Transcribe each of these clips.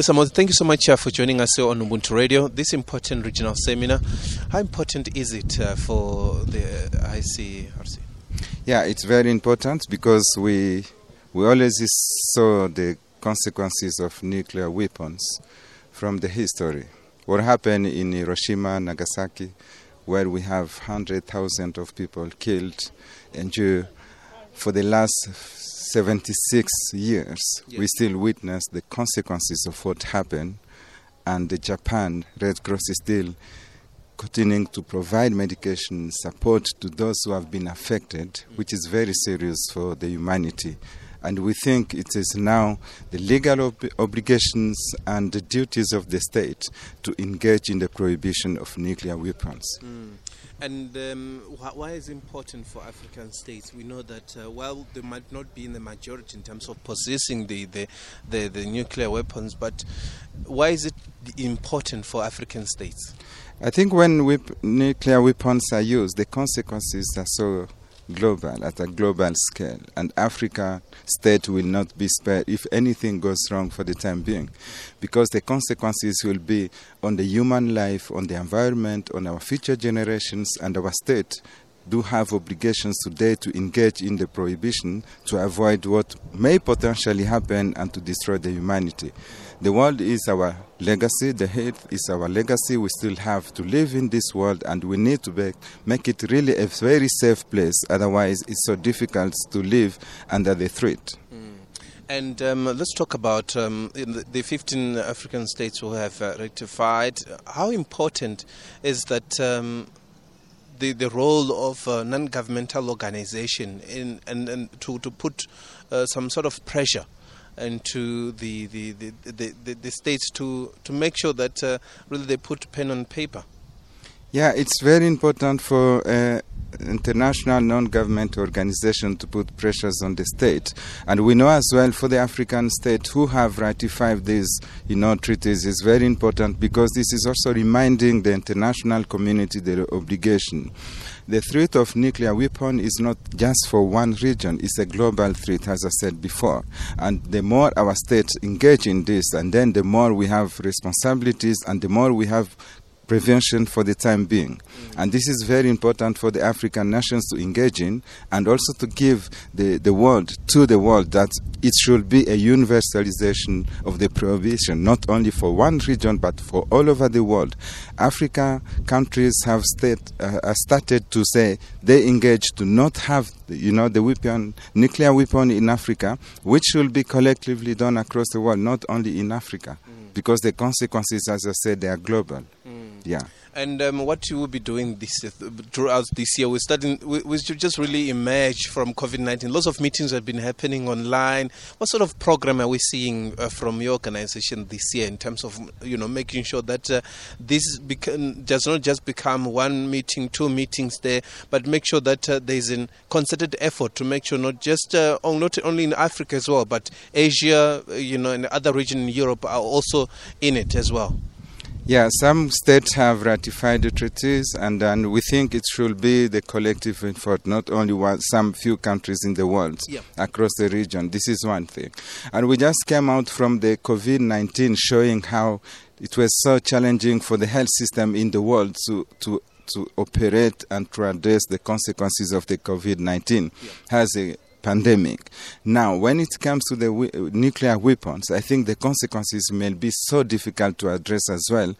Samoth, thank you so much uh, for joining us on Ubuntu Radio. This important regional seminar, how important is it uh, for the ICRC? Yeah, it's very important because we we always saw the consequences of nuclear weapons from the history. What happened in Hiroshima, Nagasaki, where we have hundred thousand of people killed, and you, for the last 76 years, Yes. we still witness the consequences of what happened, and the Japan Red Cross is still continuing to provide medication support to those who have been affected, mm. which is very serious for the humanity. And we think it is now the legal ob- obligations and the duties of the state to engage in the prohibition of nuclear weapons. Mm. And um, wh- why is it important for African states? We know that uh, while they might not be in the majority in terms of possessing the, the, the, the nuclear weapons, but why is it important for African states? I think when nuclear weapons are used, the consequences are so global, at a global scale, and Africa state will not be spared if anything goes wrong for the time being, because the consequences will be on the human life, on the environment, on our future generations, and our state do have obligations today to engage in the prohibition to avoid what may potentially happen and to destroy the humanity. The world is our legacy, the earth is our legacy. We still have to live in this world and we need to make, make it really a very safe place. Otherwise, it's so difficult to live under the threat. And um, let's talk about um, the, the 15 African states who have uh, ratified. How important is that um, the the role of uh, non-governmental organization in and, and to to put uh, some sort of pressure into the the, the, the, the, the states to to make sure that uh, really they put pen on paper. Yeah, it's very important for uh, international non-government organization to put pressures on the state, and we know as well for the African state who have ratified these, you know, treaties is very important because this is also reminding the international community their obligation. The threat of nuclear weapon is not just for one region; it's a global threat, as I said before. And the more our states engage in this, and then the more we have responsibilities, and the more we have prevention for the time being. And this is very important for the African nations to engage in and also to give the, the world, to the world, that it should be a universalization of the prohibition, not only for one region but for all over the world. Africa countries have state, uh, started to say they engage to not have, you know, the weapon, nuclear weapon in Africa, which should be collectively done across the world, not only in Africa. Because the consequences, as I said, they are global. Yeah. And um, what you will be doing this uh, throughout this year, we're starting. We, we should just really emerge from COVID nineteen. Lots of meetings have been happening online. What sort of program are we seeing uh, from your organization this year in terms of you know making sure that uh, this does not just become one meeting, two meetings there, but make sure that uh, there is a concerted effort to make sure not just uh, on, not only in Africa as well, but Asia, uh, you know, and other regions in Europe are also in it as well. Yeah, some states have ratified the treaties, and then we think it should be the collective effort, not only one, some few countries in the world Yeah. across the region. This is one thing. And we just came out from the COVID 19 showing how it was so challenging for the health system in the world to, to to operate and to address the consequences of the COVID 19 as a pandemic. Now, when it comes to the nuclear weapons, I think the consequences may be so difficult to address as well.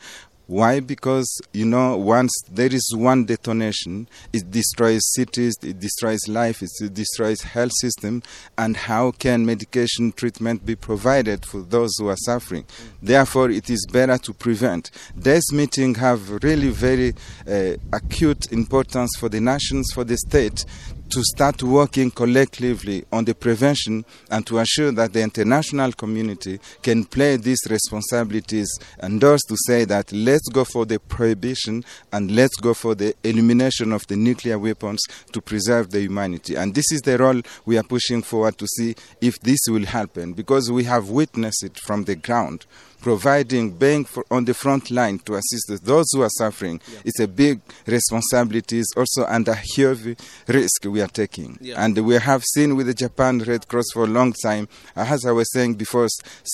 Why? Because, you know, once there is one detonation, it destroys cities, it destroys life, it destroys health system, and how can medication treatment be provided for those who are suffering? Therefore, it is better to prevent. This meeting have really very uh, acute importance for the nations, for the state, to start working collectively on the prevention and to assure that the international community can play these responsibilities and thus to say that let's go for the prohibition and let's go for the elimination of the nuclear weapons to preserve the humanity. And this is the role we are pushing forward to see if this will happen because we have witnessed it from the ground providing, being for, on the front line to assist those who are suffering. Yeah. It's a big responsibility. It's also under heavy risk we are taking. Yeah. And we have seen with the Japan Red Cross for a long time, as I was saying before,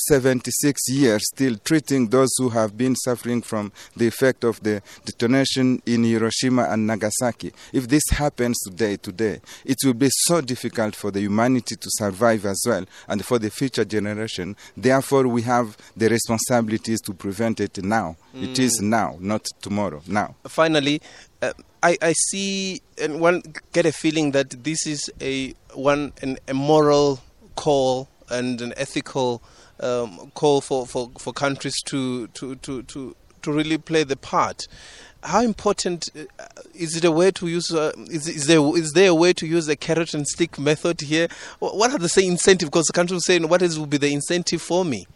76 years still treating those who have been suffering from the effect of the detonation in Hiroshima and Nagasaki. If this happens today, today, it will be so difficult for the humanity to survive as well and for the future generation. Therefore, we have the responsibilities to prevent it now. It is now, not tomorrow, now. Finally, uh, I, I see and one get a feeling that this is a one an, a moral call and an ethical um, call for, for, for countries to, to, to, to, to really play the part. How important uh, is it a way to use? Uh, is, is there is there a way to use the carrot and stick method here? What are the say incentive? Because the country was saying, what is will be the incentive for me?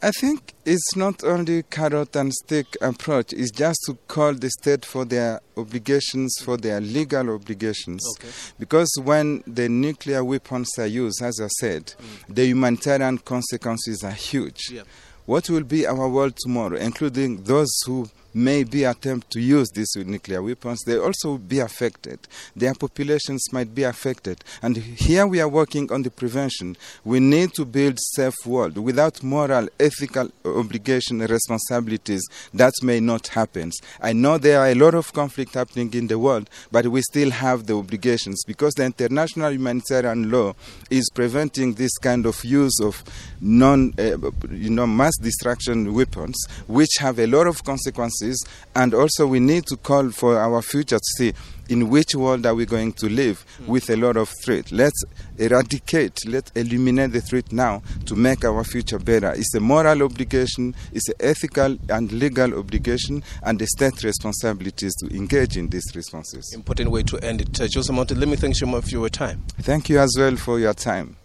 I think it's not only carrot and stick approach, it's just to call the state for their obligations, for their legal obligations. Okay. Because when the nuclear weapons are used, as I said, mm. the humanitarian consequences are huge. Yeah. What will be our world tomorrow, including those who may be attempt to use these nuclear weapons, they also be affected. Their populations might be affected. And here we are working on the prevention. We need to build safe world. Without moral, ethical obligation, and responsibilities, that may not happen. I know there are a lot of conflict happening in the world, but we still have the obligations because the international humanitarian law is preventing this kind of use of non, uh, you know, mass destruction weapons, which have a lot of consequences. And also, we need to call for our future to see in which world are we going to live with a lot of threat. Let's eradicate, let's eliminate the threat now to make our future better. It's a moral obligation, it's an ethical and legal obligation, and the state responsibilities to engage in these responses. Important way to end it. Uh, Jules Amoti, let me thank you for your time. Thank you as well for your time.